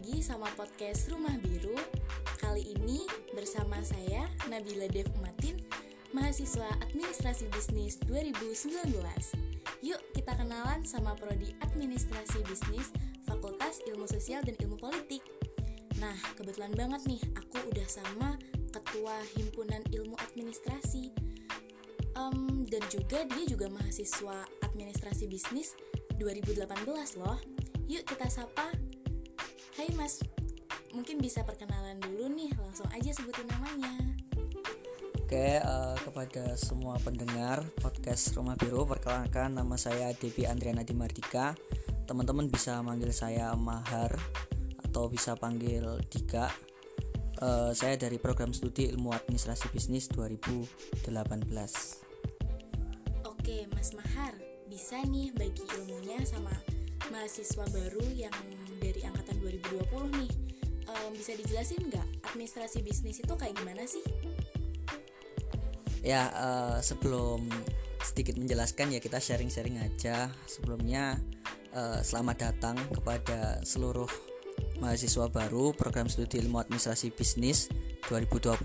lagi sama podcast Rumah Biru. Kali ini bersama saya Nabila Dev Umatin, mahasiswa Administrasi Bisnis 2019. Yuk kita kenalan sama prodi Administrasi Bisnis Fakultas Ilmu Sosial dan Ilmu Politik. Nah, kebetulan banget nih aku udah sama Ketua Himpunan Ilmu Administrasi. Um, dan juga dia juga mahasiswa Administrasi Bisnis 2018 loh. Yuk kita sapa Hai Mas, mungkin bisa perkenalan dulu nih, langsung aja sebutin namanya. Oke, uh, kepada semua pendengar podcast Rumah Biru, perkenalkan nama saya Devi Andriana Dimardika. Teman-teman bisa manggil saya Mahar atau bisa panggil Dika. Uh, saya dari program studi Ilmu Administrasi Bisnis 2018. Oke, Mas Mahar, bisa nih bagi ilmunya sama mahasiswa baru yang dari angkatan 2020 nih um, bisa dijelasin nggak administrasi bisnis itu kayak gimana sih? Ya uh, sebelum sedikit menjelaskan ya kita sharing-sharing aja. Sebelumnya uh, selamat datang kepada seluruh mahasiswa baru program studi ilmu administrasi bisnis 2020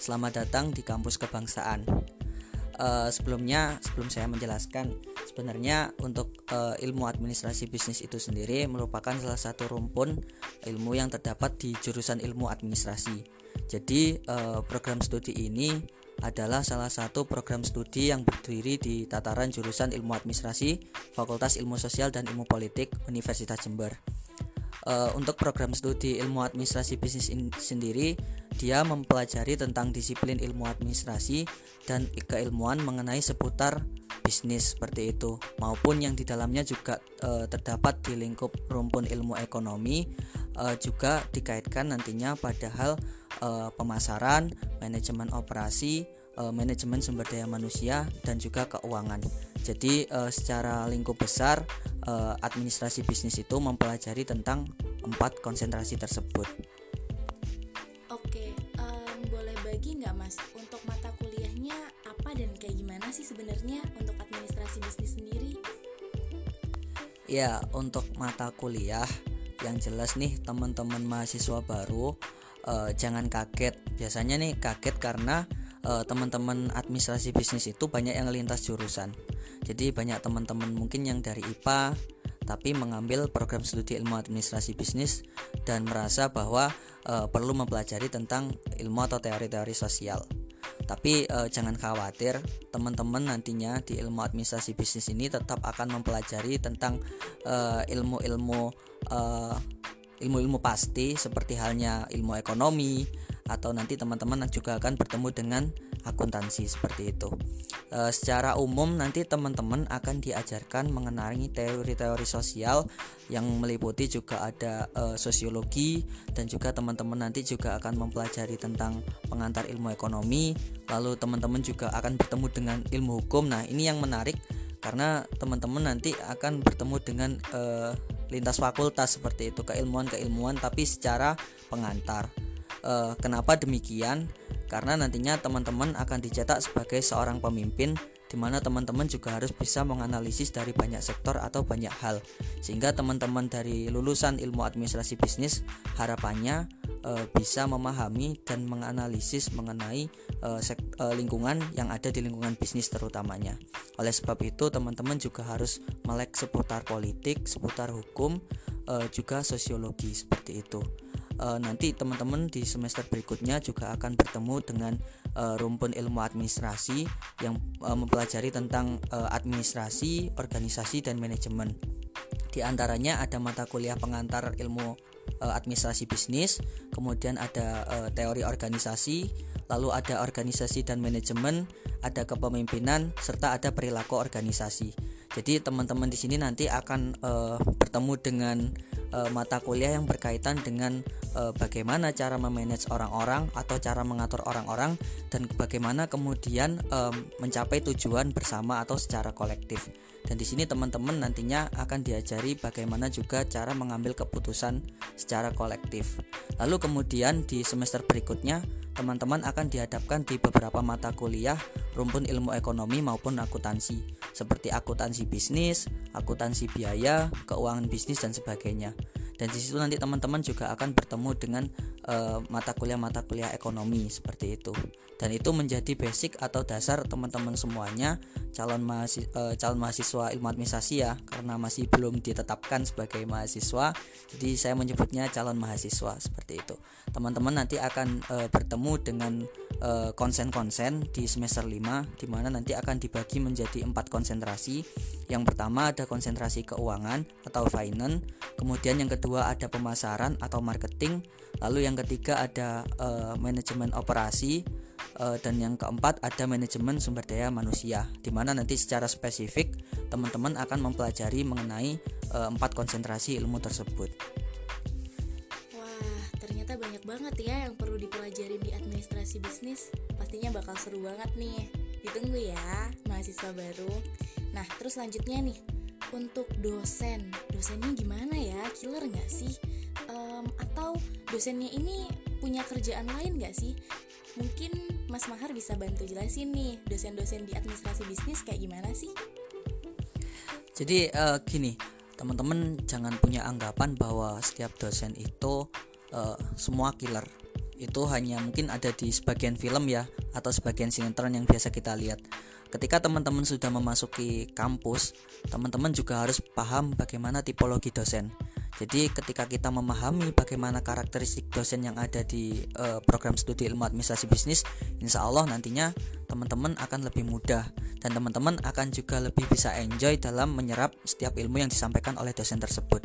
selamat datang di kampus kebangsaan. Uh, sebelumnya sebelum saya menjelaskan sebenarnya untuk uh, ilmu administrasi bisnis itu sendiri merupakan salah satu rumpun ilmu yang terdapat di jurusan ilmu administrasi. Jadi uh, program studi ini adalah salah satu program studi yang berdiri di tataran jurusan ilmu administrasi Fakultas Ilmu Sosial dan Ilmu Politik Universitas Jember. Uh, untuk program studi ilmu administrasi bisnis ini sendiri dia mempelajari tentang disiplin ilmu administrasi dan keilmuan mengenai seputar bisnis seperti itu maupun yang di dalamnya juga e, terdapat di lingkup rumpun ilmu ekonomi e, juga dikaitkan nantinya pada hal pemasaran, manajemen operasi, e, manajemen sumber daya manusia dan juga keuangan. Jadi e, secara lingkup besar e, administrasi bisnis itu mempelajari tentang empat konsentrasi tersebut. Oke, um, boleh bagi nggak mas untuk mata kuliahnya apa dan kayak gimana sih sebenarnya untuk administrasi bisnis sendiri? Ya, untuk mata kuliah yang jelas nih teman-teman mahasiswa baru uh, jangan kaget. Biasanya nih kaget karena uh, teman-teman administrasi bisnis itu banyak yang lintas jurusan. Jadi banyak teman-teman mungkin yang dari IPA tapi mengambil program studi ilmu administrasi bisnis dan merasa bahwa uh, perlu mempelajari tentang ilmu atau teori-teori sosial. Tapi uh, jangan khawatir, teman-teman nantinya di ilmu administrasi bisnis ini tetap akan mempelajari tentang ilmu-ilmu uh, ilmu-ilmu pasti seperti halnya ilmu ekonomi atau nanti teman-teman juga akan bertemu dengan akuntansi seperti itu. E, secara umum nanti teman-teman akan diajarkan mengenai teori-teori sosial yang meliputi juga ada e, sosiologi dan juga teman-teman nanti juga akan mempelajari tentang pengantar ilmu ekonomi. Lalu teman-teman juga akan bertemu dengan ilmu hukum. Nah, ini yang menarik karena teman-teman nanti akan bertemu dengan e, lintas fakultas seperti itu keilmuan-keilmuan tapi secara pengantar. E, kenapa demikian? karena nantinya teman-teman akan dicetak sebagai seorang pemimpin di mana teman-teman juga harus bisa menganalisis dari banyak sektor atau banyak hal. Sehingga teman-teman dari lulusan ilmu administrasi bisnis harapannya e, bisa memahami dan menganalisis mengenai e, sek, e, lingkungan yang ada di lingkungan bisnis terutamanya. Oleh sebab itu teman-teman juga harus melek seputar politik seputar hukum e, juga sosiologi seperti itu uh, nanti teman-teman di semester berikutnya juga akan bertemu dengan uh, rumpun ilmu administrasi yang uh, mempelajari tentang uh, administrasi, organisasi dan manajemen. Di antaranya ada mata kuliah pengantar ilmu administrasi bisnis, kemudian ada uh, teori organisasi, lalu ada organisasi dan manajemen, ada kepemimpinan serta ada perilaku organisasi. Jadi teman-teman di sini nanti akan uh, bertemu dengan uh, mata kuliah yang berkaitan dengan uh, bagaimana cara memanage orang-orang atau cara mengatur orang-orang dan bagaimana kemudian um, mencapai tujuan bersama atau secara kolektif. Dan di sini teman-teman nantinya akan diajari bagaimana juga cara mengambil keputusan secara kolektif. Lalu kemudian di semester berikutnya teman-teman akan dihadapkan di beberapa mata kuliah rumpun ilmu ekonomi maupun akuntansi seperti akuntansi bisnis, akuntansi biaya, keuangan bisnis dan sebagainya. Dan di situ nanti teman-teman juga akan bertemu dengan uh, mata kuliah-mata kuliah ekonomi seperti itu. Dan itu menjadi basic atau dasar teman-teman semuanya calon mahasiswa, uh, calon mahasiswa ilmu administrasi ya karena masih belum ditetapkan sebagai mahasiswa jadi saya menyebutnya calon mahasiswa seperti itu. Teman-teman nanti akan uh, bertemu dengan konsen-konsen di semester 5 di mana nanti akan dibagi menjadi empat konsentrasi. Yang pertama ada konsentrasi keuangan atau finance kemudian yang kedua ada pemasaran atau marketing lalu yang ketiga ada uh, manajemen operasi uh, dan yang keempat ada manajemen sumber daya manusia di mana nanti secara spesifik teman-teman akan mempelajari mengenai uh, empat konsentrasi ilmu tersebut. Wah, ternyata banyak banget ya yang perlu dipelajari di administrasi bisnis. Pastinya bakal seru banget nih. Ditunggu ya, mahasiswa baru. Nah, terus selanjutnya nih, untuk dosen, dosennya gimana ya? Killer nggak sih? um, atau dosennya ini punya kerjaan lain gak sih? Mungkin Mas Mahar bisa bantu jelasin nih dosen-dosen di administrasi bisnis kayak gimana sih? Jadi uh, gini, teman-teman jangan punya anggapan bahwa setiap dosen itu uh, semua killer. Itu hanya mungkin ada di sebagian film ya atau sebagian sinetron yang biasa kita lihat. Ketika teman-teman sudah memasuki kampus, teman-teman juga harus paham bagaimana tipologi dosen jadi ketika kita memahami bagaimana karakteristik dosen yang ada di uh, program studi ilmu administrasi bisnis, insya Allah nantinya teman-teman akan lebih mudah dan teman-teman akan juga lebih bisa enjoy dalam menyerap setiap ilmu yang disampaikan oleh dosen tersebut.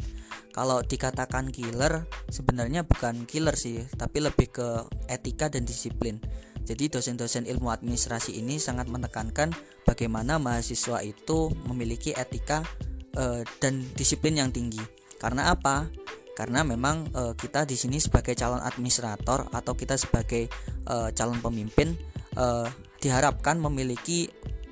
Kalau dikatakan killer, sebenarnya bukan killer sih, tapi lebih ke etika dan disiplin. Jadi dosen-dosen ilmu administrasi ini sangat menekankan bagaimana mahasiswa itu memiliki etika uh, dan disiplin yang tinggi karena apa? Karena memang e, kita di sini sebagai calon administrator atau kita sebagai e, calon pemimpin e, diharapkan memiliki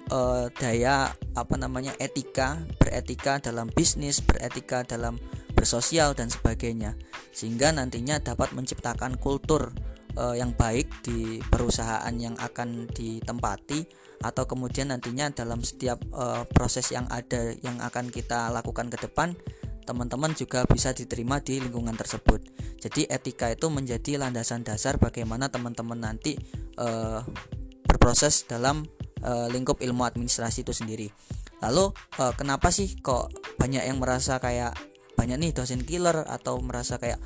e, daya apa namanya etika, beretika dalam bisnis, beretika dalam bersosial dan sebagainya. Sehingga nantinya dapat menciptakan kultur e, yang baik di perusahaan yang akan ditempati atau kemudian nantinya dalam setiap e, proses yang ada yang akan kita lakukan ke depan teman-teman juga bisa diterima di lingkungan tersebut. Jadi etika itu menjadi landasan dasar bagaimana teman-teman nanti uh, berproses dalam uh, lingkup ilmu administrasi itu sendiri. Lalu uh, kenapa sih kok banyak yang merasa kayak banyak nih dosen killer atau merasa kayak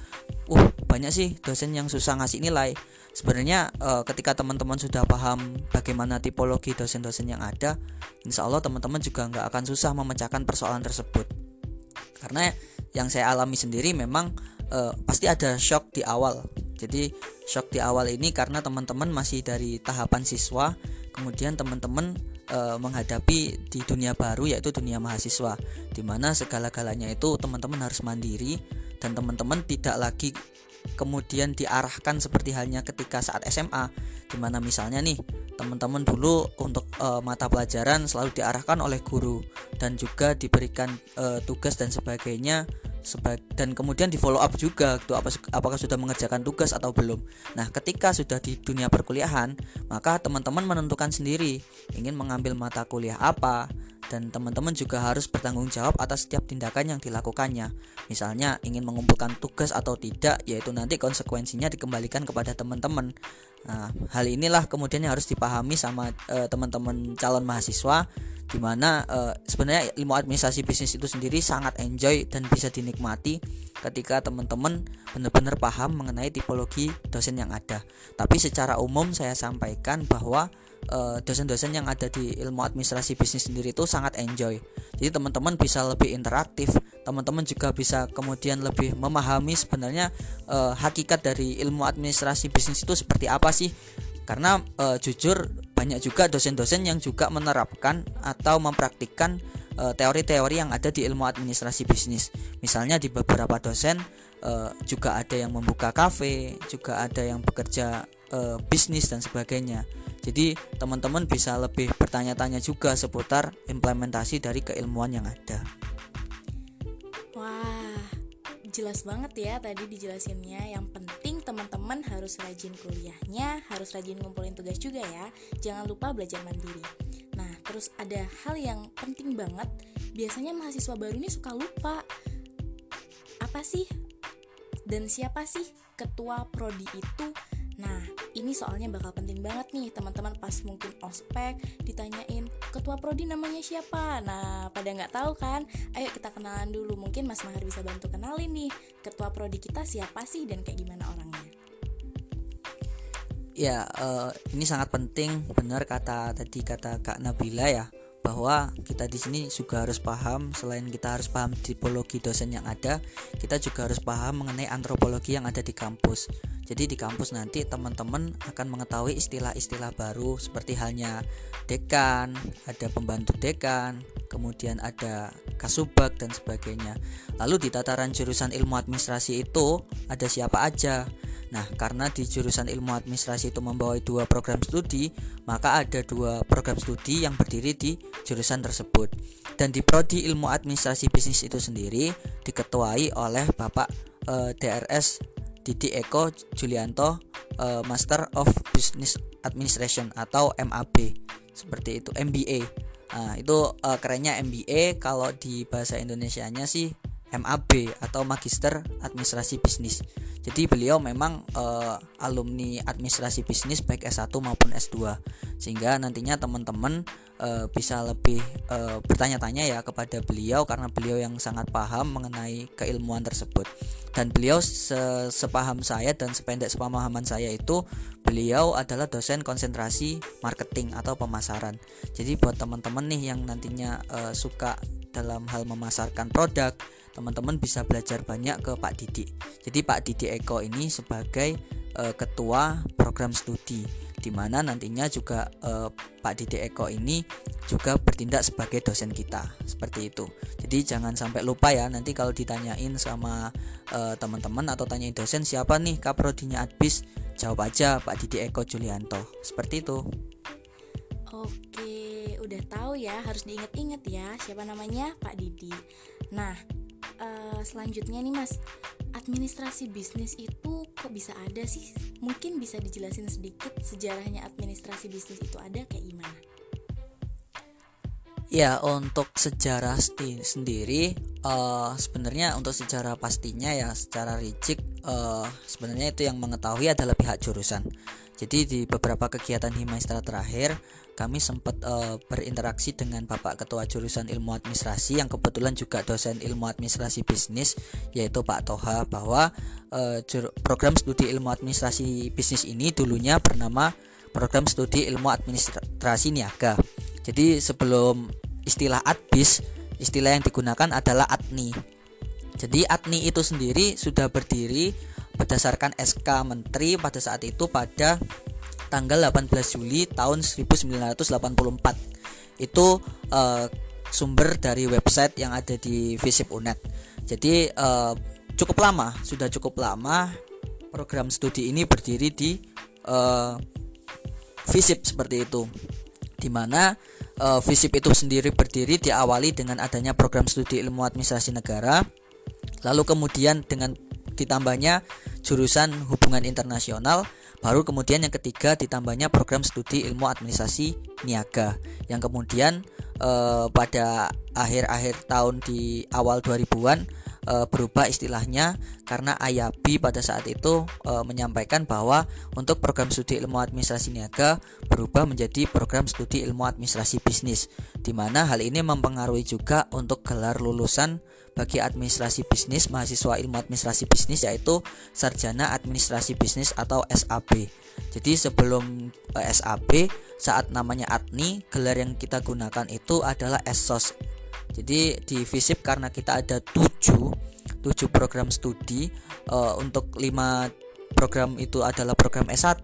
uh banyak sih dosen yang susah ngasih nilai. Sebenarnya uh, ketika teman-teman sudah paham bagaimana tipologi dosen-dosen yang ada, insya Allah teman-teman juga nggak akan susah memecahkan persoalan tersebut karena yang saya alami sendiri memang uh, pasti ada shock di awal jadi shock di awal ini karena teman-teman masih dari tahapan siswa kemudian teman-teman uh, menghadapi di dunia baru yaitu dunia mahasiswa di mana segala-galanya itu teman-teman harus mandiri dan teman-teman tidak lagi kemudian diarahkan seperti halnya ketika saat SMA di mana misalnya nih teman-teman dulu untuk uh, mata pelajaran selalu diarahkan oleh guru dan juga diberikan uh, tugas dan sebagainya dan kemudian di follow up juga apakah sudah mengerjakan tugas atau belum. Nah, ketika sudah di dunia perkuliahan, maka teman-teman menentukan sendiri ingin mengambil mata kuliah apa, dan teman-teman juga harus bertanggung jawab atas setiap tindakan yang dilakukannya. Misalnya ingin mengumpulkan tugas atau tidak, yaitu nanti konsekuensinya dikembalikan kepada teman-teman. Nah, hal inilah kemudian yang harus dipahami sama uh, teman-teman calon mahasiswa di mana uh, sebenarnya ilmu administrasi bisnis itu sendiri sangat enjoy dan bisa dinikmati ketika teman-teman benar-benar paham mengenai tipologi dosen yang ada. Tapi secara umum saya sampaikan bahwa Eh, dosen-dosen yang ada di ilmu administrasi bisnis sendiri itu sangat enjoy. Jadi teman-teman bisa lebih interaktif, teman-teman juga bisa kemudian lebih memahami sebenarnya uh, hakikat dari ilmu administrasi bisnis itu seperti apa sih? Karena uh, jujur banyak juga dosen-dosen yang juga menerapkan atau mempraktikkan teori-teori yang ada di ilmu administrasi bisnis. Misalnya di beberapa dosen juga ada yang membuka kafe, juga ada yang bekerja bisnis dan sebagainya. Jadi teman-teman bisa lebih bertanya-tanya juga seputar implementasi dari keilmuan yang ada. Wah, jelas banget ya tadi dijelasinnya. Yang penting teman-teman harus rajin kuliahnya, harus rajin ngumpulin tugas juga ya. Jangan lupa belajar mandiri. Nah, terus ada hal yang penting banget. Biasanya mahasiswa baru ini suka lupa. Apa sih Dan siapa sih ketua prodi itu? Nah, ini soalnya bakal penting banget nih teman-teman pas mungkin ospek ditanyain ketua prodi namanya siapa. Nah, pada nggak tahu kan? Ayo kita kenalan dulu. Mungkin Mas Mahar bisa bantu kenalin nih ketua prodi kita siapa sih dan kayak gimana orangnya. Ya, uh, ini sangat penting benar kata tadi kata Kak Nabila ya bahwa kita di sini juga harus paham selain kita harus paham tipologi dosen yang ada, kita juga harus paham mengenai antropologi yang ada di kampus. Jadi di kampus nanti teman-teman akan mengetahui istilah-istilah baru seperti halnya dekan, ada pembantu dekan, kemudian ada kasubag dan sebagainya. Lalu di tataran jurusan ilmu administrasi itu ada siapa aja? Nah, karena di jurusan ilmu administrasi itu membawa dua program studi, maka ada dua program studi yang berdiri di jurusan tersebut. Dan di prodi ilmu administrasi bisnis itu sendiri diketuai oleh Bapak e, eh, DRS Didi Eko Julianto e, Master of Business Administration atau MAB. Seperti itu, MBA. Nah, itu e, kerennya MBA kalau di bahasa Indonesianya sih MAB atau Magister Administrasi Bisnis. Jadi beliau memang uh, alumni administrasi bisnis baik S1 maupun S2 sehingga nantinya teman-teman uh, bisa lebih uh, bertanya-tanya ya kepada beliau karena beliau yang sangat paham mengenai keilmuan tersebut. Dan beliau se sepaham saya dan sependek sepemahaman saya itu beliau adalah dosen konsentrasi marketing atau pemasaran. Jadi buat teman-teman nih yang nantinya uh, suka dalam hal memasarkan produk teman-teman bisa belajar banyak ke Pak Didi. Jadi Pak Didi Eko ini sebagai e, ketua program studi di mana nantinya juga e, Pak Didi Eko ini juga bertindak sebagai dosen kita seperti itu. Jadi jangan sampai lupa ya nanti kalau ditanyain sama e, teman-teman atau tanyain dosen siapa nih kaprodinya Adbis jawab aja Pak Didi Eko Julianto seperti itu. Oke, udah tahu ya harus diingat-ingat ya siapa namanya Pak Didi. Nah, uh, selanjutnya nih mas. Administrasi bisnis itu kok bisa ada sih? Mungkin bisa dijelasin sedikit sejarahnya administrasi bisnis itu ada kayak gimana? Ya untuk sejarah sendiri uh, sebenarnya untuk sejarah pastinya ya secara ricik uh, sebenarnya itu yang mengetahui adalah pihak jurusan jadi di beberapa kegiatan Himaistra terakhir kami sempat uh, berinteraksi dengan Bapak Ketua Jurusan Ilmu Administrasi yang kebetulan juga dosen Ilmu Administrasi Bisnis yaitu Pak Toha bahwa uh, program studi Ilmu Administrasi Bisnis ini dulunya bernama Program Studi Ilmu Administrasi Niaga. Jadi sebelum istilah adbis, istilah yang digunakan adalah adni. Jadi adni itu sendiri sudah berdiri berdasarkan SK Menteri pada saat itu pada tanggal 18 Juli tahun 1984 itu uh, sumber dari website yang ada di Visip Unet. Jadi uh, cukup lama sudah cukup lama program studi ini berdiri di uh, Visip seperti itu. Di mana Visip itu sendiri berdiri diawali dengan adanya program studi ilmu administrasi negara lalu kemudian dengan ditambahnya jurusan hubungan internasional Baru kemudian yang ketiga ditambahnya program studi ilmu administrasi niaga. Yang kemudian eh, pada akhir-akhir tahun di awal 2000-an eh, berubah istilahnya karena Ayabi pada saat itu eh, menyampaikan bahwa untuk program studi ilmu administrasi niaga berubah menjadi program studi ilmu administrasi bisnis di mana hal ini mempengaruhi juga untuk gelar lulusan bagi administrasi bisnis mahasiswa ilmu administrasi bisnis yaitu sarjana administrasi bisnis atau SAB. Jadi sebelum eh, SAB saat namanya adni gelar yang kita gunakan itu adalah ESOS. Jadi di FISIP karena kita ada 7 7 program studi uh, untuk 5 program itu adalah program S1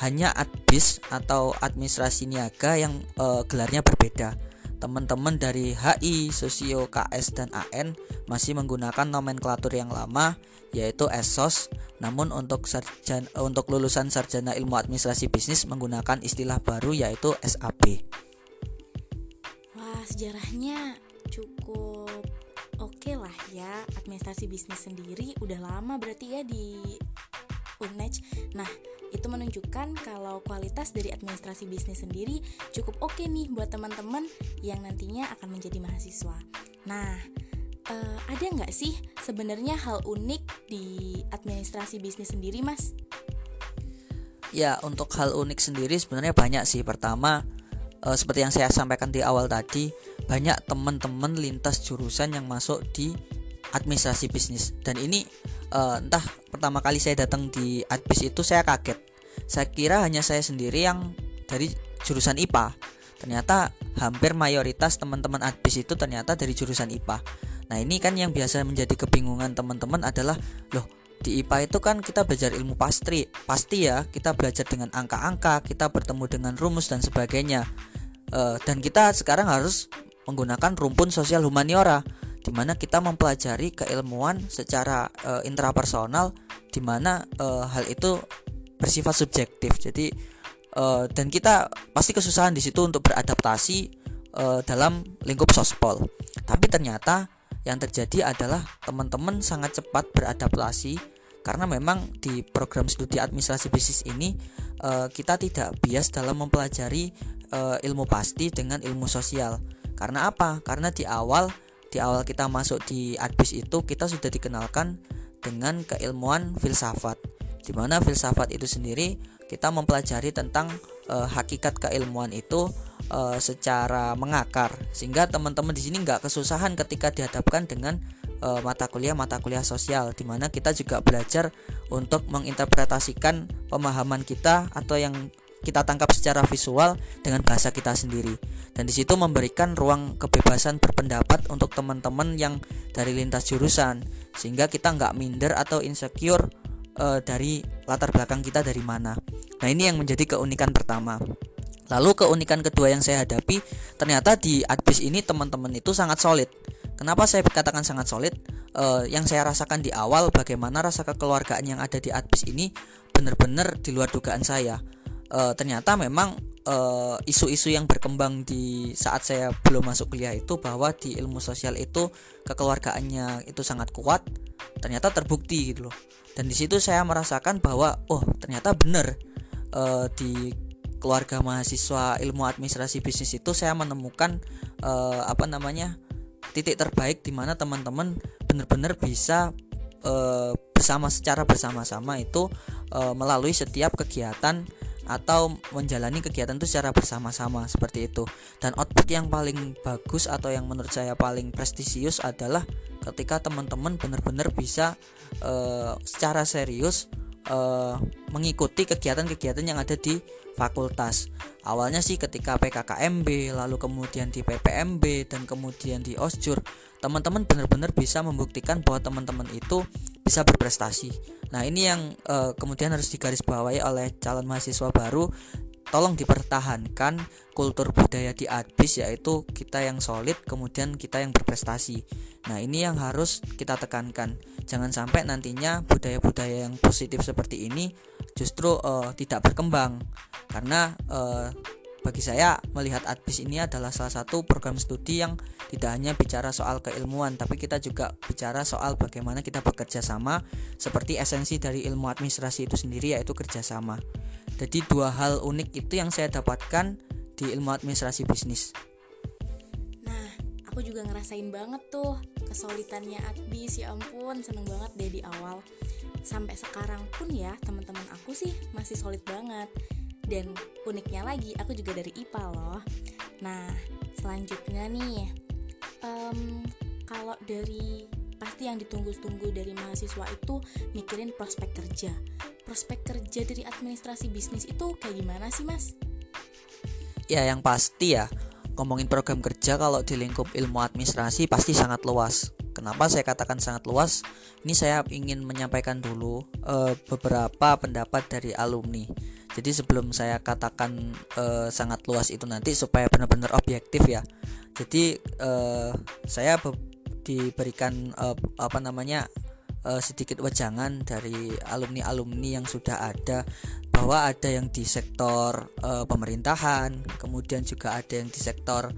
hanya adbis atau administrasi niaga yang uh, gelarnya berbeda teman-teman dari HI, Sosio, KS, dan AN masih menggunakan nomenklatur yang lama yaitu ESOS namun untuk sarjana, untuk lulusan sarjana ilmu administrasi bisnis menggunakan istilah baru yaitu SAB. Wah, sejarahnya cukup oke okay lah ya. Administrasi bisnis sendiri udah lama berarti ya di UNED. Nah, itu menunjukkan kalau kualitas dari administrasi bisnis sendiri cukup oke nih buat teman-teman yang nantinya akan menjadi mahasiswa. Nah, uh, ada nggak sih sebenarnya hal unik di administrasi bisnis sendiri, Mas? Ya, untuk hal unik sendiri sebenarnya banyak sih. Pertama, uh, seperti yang saya sampaikan di awal tadi, banyak teman-teman lintas jurusan yang masuk di administrasi bisnis dan ini uh, entah pertama kali saya datang di adbis itu saya kaget. Saya kira hanya saya sendiri yang dari jurusan IPA. Ternyata hampir mayoritas teman-teman adbis itu ternyata dari jurusan IPA. Nah, ini kan yang biasa menjadi kebingungan teman-teman adalah loh di IPA itu kan kita belajar ilmu pasti, pasti ya, kita belajar dengan angka-angka, kita bertemu dengan rumus dan sebagainya. Uh, dan kita sekarang harus menggunakan rumpun sosial humaniora di mana kita mempelajari keilmuan secara uh, intrapersonal di mana uh, hal itu bersifat subjektif. Jadi uh, dan kita pasti kesusahan di situ untuk beradaptasi uh, dalam lingkup sospol. Tapi ternyata yang terjadi adalah teman-teman sangat cepat beradaptasi karena memang di program studi administrasi bisnis ini uh, kita tidak bias dalam mempelajari uh, ilmu pasti dengan ilmu sosial. Karena apa? Karena di awal di awal kita masuk di adbis itu kita sudah dikenalkan dengan keilmuan filsafat. Di mana filsafat itu sendiri kita mempelajari tentang uh, hakikat keilmuan itu uh, secara mengakar sehingga teman-teman di sini nggak kesusahan ketika dihadapkan dengan uh, mata kuliah mata kuliah sosial di mana kita juga belajar untuk menginterpretasikan pemahaman kita atau yang kita tangkap secara visual dengan bahasa kita sendiri dan di situ memberikan ruang kebebasan berpendapat untuk teman-teman yang dari lintas jurusan sehingga kita nggak minder atau insecure uh, dari latar belakang kita dari mana nah ini yang menjadi keunikan pertama lalu keunikan kedua yang saya hadapi ternyata di adbis ini teman-teman itu sangat solid Kenapa saya katakan sangat solid? Uh, yang saya rasakan di awal bagaimana rasa kekeluargaan yang ada di Adbis ini benar-benar di luar dugaan saya. Uh, ternyata memang eh, isu-isu uh, yang berkembang di saat saya belum masuk kuliah itu bahwa di ilmu sosial itu kekeluargaannya itu sangat kuat. Ternyata terbukti gitu loh. Dan di situ saya merasakan bahwa oh ternyata benar uh, di keluarga mahasiswa ilmu administrasi bisnis itu saya menemukan uh, apa namanya titik terbaik di mana teman-teman benar-benar bisa e, bersama secara bersama-sama itu e, melalui setiap kegiatan atau menjalani kegiatan itu secara bersama-sama seperti itu dan output yang paling bagus atau yang menurut saya paling prestisius adalah ketika teman-teman benar-benar bisa e, secara serius e, mengikuti kegiatan-kegiatan yang ada di fakultas. Awalnya sih ketika PKKMB, lalu kemudian di PPMB dan kemudian di OSJUR, teman-teman benar-benar bisa membuktikan bahwa teman-teman itu bisa berprestasi. Nah, ini yang e, kemudian harus digarisbawahi oleh calon mahasiswa baru tolong dipertahankan kultur budaya di Adbis yaitu kita yang solid kemudian kita yang berprestasi. Nah, ini yang harus kita tekankan. Jangan sampai nantinya budaya-budaya yang positif seperti ini justru uh, tidak berkembang karena uh, bagi saya melihat Adbis ini adalah salah satu program studi yang tidak hanya bicara soal keilmuan tapi kita juga bicara soal bagaimana kita bekerja sama seperti esensi dari ilmu administrasi itu sendiri yaitu kerjasama jadi dua hal unik itu yang saya dapatkan di ilmu administrasi bisnis. Nah, aku juga ngerasain banget tuh kesulitannya Adbis ya ampun seneng banget deh di awal. Sampai sekarang pun ya teman-teman aku sih masih solid banget. Dan uniknya lagi aku juga dari IPA loh. Nah, selanjutnya nih, um, kalau dari pasti yang ditunggu-tunggu dari mahasiswa itu mikirin prospek kerja prospek kerja dari administrasi bisnis itu kayak gimana sih mas? Ya yang pasti ya ngomongin program kerja kalau di lingkup ilmu administrasi pasti sangat luas. Kenapa saya katakan sangat luas? Ini saya ingin menyampaikan dulu uh, beberapa pendapat dari alumni. Jadi sebelum saya katakan uh, sangat luas itu nanti supaya benar-benar objektif ya. Jadi uh, saya diberikan uh, apa namanya uh, sedikit wejangan dari alumni-alumni yang sudah ada bahwa ada yang di sektor uh, pemerintahan, kemudian juga ada yang di sektor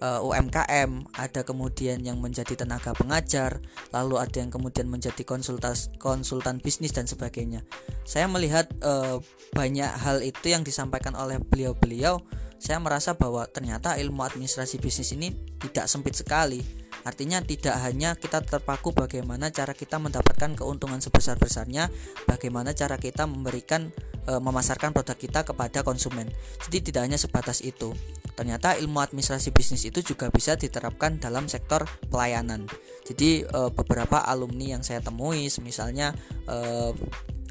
uh, UMKM, ada kemudian yang menjadi tenaga pengajar, lalu ada yang kemudian menjadi konsultas konsultan bisnis dan sebagainya. Saya melihat uh, banyak hal itu yang disampaikan oleh beliau-beliau, saya merasa bahwa ternyata ilmu administrasi bisnis ini tidak sempit sekali Artinya tidak hanya kita terpaku bagaimana cara kita mendapatkan keuntungan sebesar-besarnya, bagaimana cara kita memberikan e, memasarkan produk kita kepada konsumen. Jadi tidak hanya sebatas itu. Ternyata ilmu administrasi bisnis itu juga bisa diterapkan dalam sektor pelayanan. Jadi e, beberapa alumni yang saya temui, misalnya e,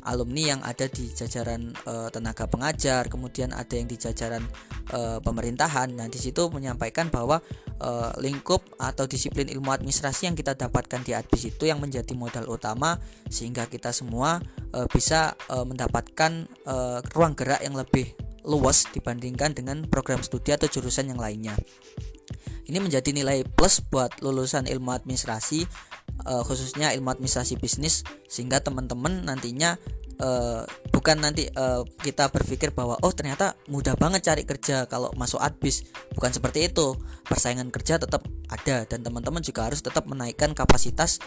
alumni yang ada di jajaran e, tenaga pengajar, kemudian ada yang di jajaran e, pemerintahan. Nah, di situ menyampaikan bahwa e, lingkup atau disiplin ilmu administrasi yang kita dapatkan di ADBIS itu yang menjadi modal utama sehingga kita semua e, bisa e, mendapatkan e, ruang gerak yang lebih luas dibandingkan dengan program studi atau jurusan yang lainnya. Ini menjadi nilai plus buat lulusan ilmu administrasi uh, khususnya ilmu administrasi bisnis sehingga teman-teman nantinya uh, bukan nanti uh, kita berpikir bahwa oh ternyata mudah banget cari kerja kalau masuk adbis. Bukan seperti itu. Persaingan kerja tetap ada dan teman-teman juga harus tetap menaikkan kapasitas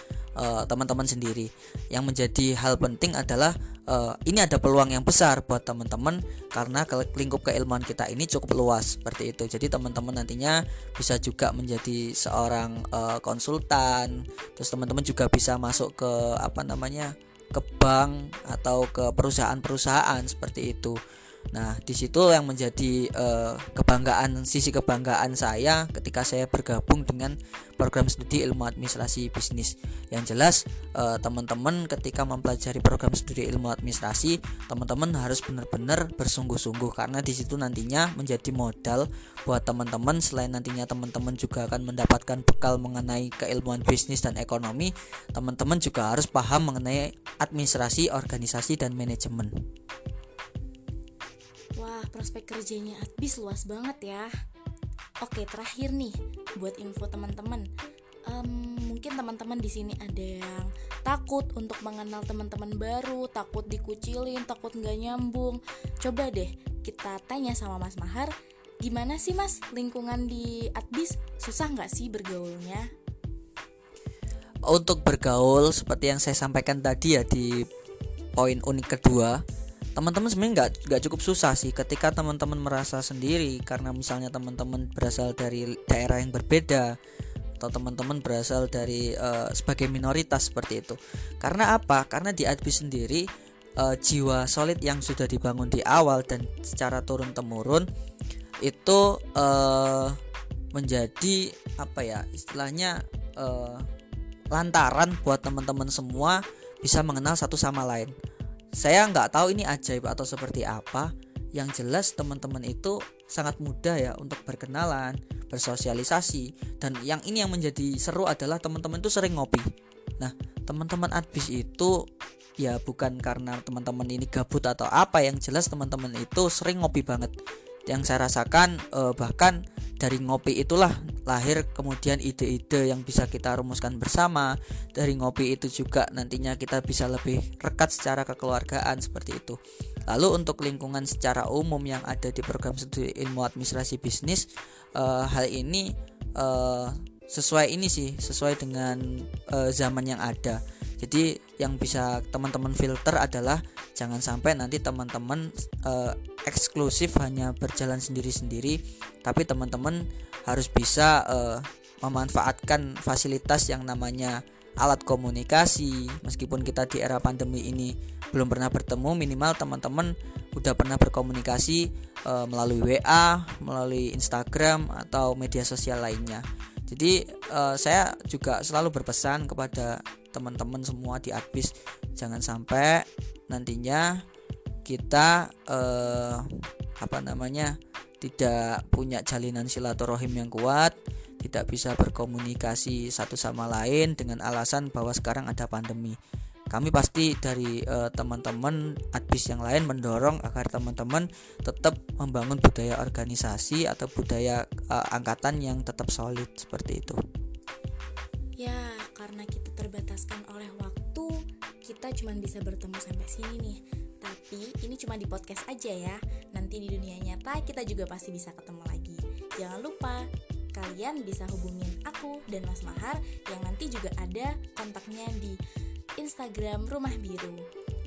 teman-teman uh, sendiri. Yang menjadi hal penting adalah uh, ini ada peluang yang besar buat teman-teman karena lingkup keilmuan kita ini cukup luas seperti itu. Jadi teman-teman nantinya bisa juga menjadi seorang uh, konsultan terus teman-teman juga bisa masuk ke apa namanya ke bank atau ke perusahaan-perusahaan seperti itu. Nah, di situ yang menjadi uh, kebanggaan sisi kebanggaan saya ketika saya bergabung dengan program studi ilmu administrasi bisnis. Yang jelas uh, teman-teman ketika mempelajari program studi ilmu administrasi, teman-teman harus benar-benar bersungguh-sungguh karena di situ nantinya menjadi modal buat teman-teman selain nantinya teman-teman juga akan mendapatkan bekal mengenai keilmuan bisnis dan ekonomi, teman-teman juga harus paham mengenai administrasi, organisasi dan manajemen. Wah, prospek kerjanya Adbis luas banget ya. Oke, terakhir nih buat info teman-teman. Um, mungkin teman-teman di sini ada yang takut untuk mengenal teman-teman baru, takut dikucilin, takut nggak nyambung. Coba deh kita tanya sama Mas Mahar, gimana sih Mas lingkungan di Adbis? Susah nggak sih bergaulnya? Untuk bergaul seperti yang saya sampaikan tadi ya di poin unik kedua, teman-teman sebenarnya nggak cukup susah sih ketika teman-teman merasa sendiri. Karena misalnya teman-teman berasal dari daerah yang berbeda atau teman-teman berasal dari uh, sebagai minoritas seperti itu. Karena apa? Karena di ADBI sendiri uh, jiwa solid yang sudah dibangun di awal dan secara turun temurun itu uh, menjadi apa ya istilahnya uh, lantaran buat teman-teman semua bisa mengenal satu sama lain saya nggak tahu ini ajaib atau seperti apa. Yang jelas teman-teman itu sangat mudah ya untuk berkenalan bersosialisasi. Dan yang ini yang menjadi seru adalah teman-teman itu sering ngopi. Nah teman-teman adbis itu ya bukan karena teman-teman ini gabut atau apa yang jelas teman-teman itu sering ngopi banget. Yang saya rasakan eh, bahkan dari ngopi itulah lahir kemudian ide-ide yang bisa kita rumuskan bersama. Dari ngopi itu juga nantinya kita bisa lebih rekat secara kekeluargaan seperti itu. Lalu untuk lingkungan secara umum yang ada di program studi ilmu administrasi bisnis uh, hal ini uh, sesuai ini sih sesuai dengan uh, zaman yang ada jadi yang bisa teman-teman filter adalah jangan sampai nanti teman-teman uh, eksklusif hanya berjalan sendiri-sendiri tapi teman-teman harus bisa uh, memanfaatkan fasilitas yang namanya alat komunikasi meskipun kita di era pandemi ini belum pernah bertemu minimal teman-teman udah pernah berkomunikasi uh, melalui WA, melalui Instagram atau media sosial lainnya. Jadi uh, saya juga selalu berpesan kepada teman-teman semua di Adbis jangan sampai nantinya kita uh, apa namanya tidak punya jalinan silaturahim yang kuat, tidak bisa berkomunikasi satu sama lain dengan alasan bahwa sekarang ada pandemi. Kami pasti dari uh, teman-teman adbis yang lain mendorong agar teman-teman tetap membangun budaya organisasi atau budaya uh, angkatan yang tetap solid seperti itu. Ya, karena kita terbataskan oleh waktu, kita cuma bisa bertemu sampai sini nih tapi ini cuma di podcast aja ya. Nanti di dunia nyata kita juga pasti bisa ketemu lagi. Jangan lupa kalian bisa hubungin aku dan Mas Mahar yang nanti juga ada kontaknya di Instagram Rumah Biru.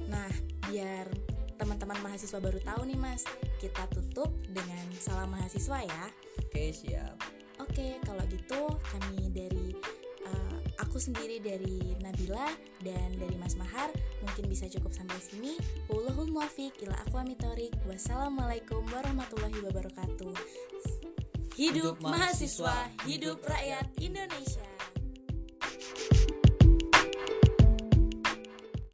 Nah, biar teman-teman mahasiswa baru tahu nih Mas, kita tutup dengan salam mahasiswa ya. Oke, siap. Oke, kalau gitu kami dari aku sendiri dari Nabila dan dari Mas Mahar mungkin bisa cukup sampai sini. Wallahul muwafiq ila aqwamit Wassalamualaikum warahmatullahi wabarakatuh. Hidup, hidup mahasiswa, hidup rakyat Indonesia.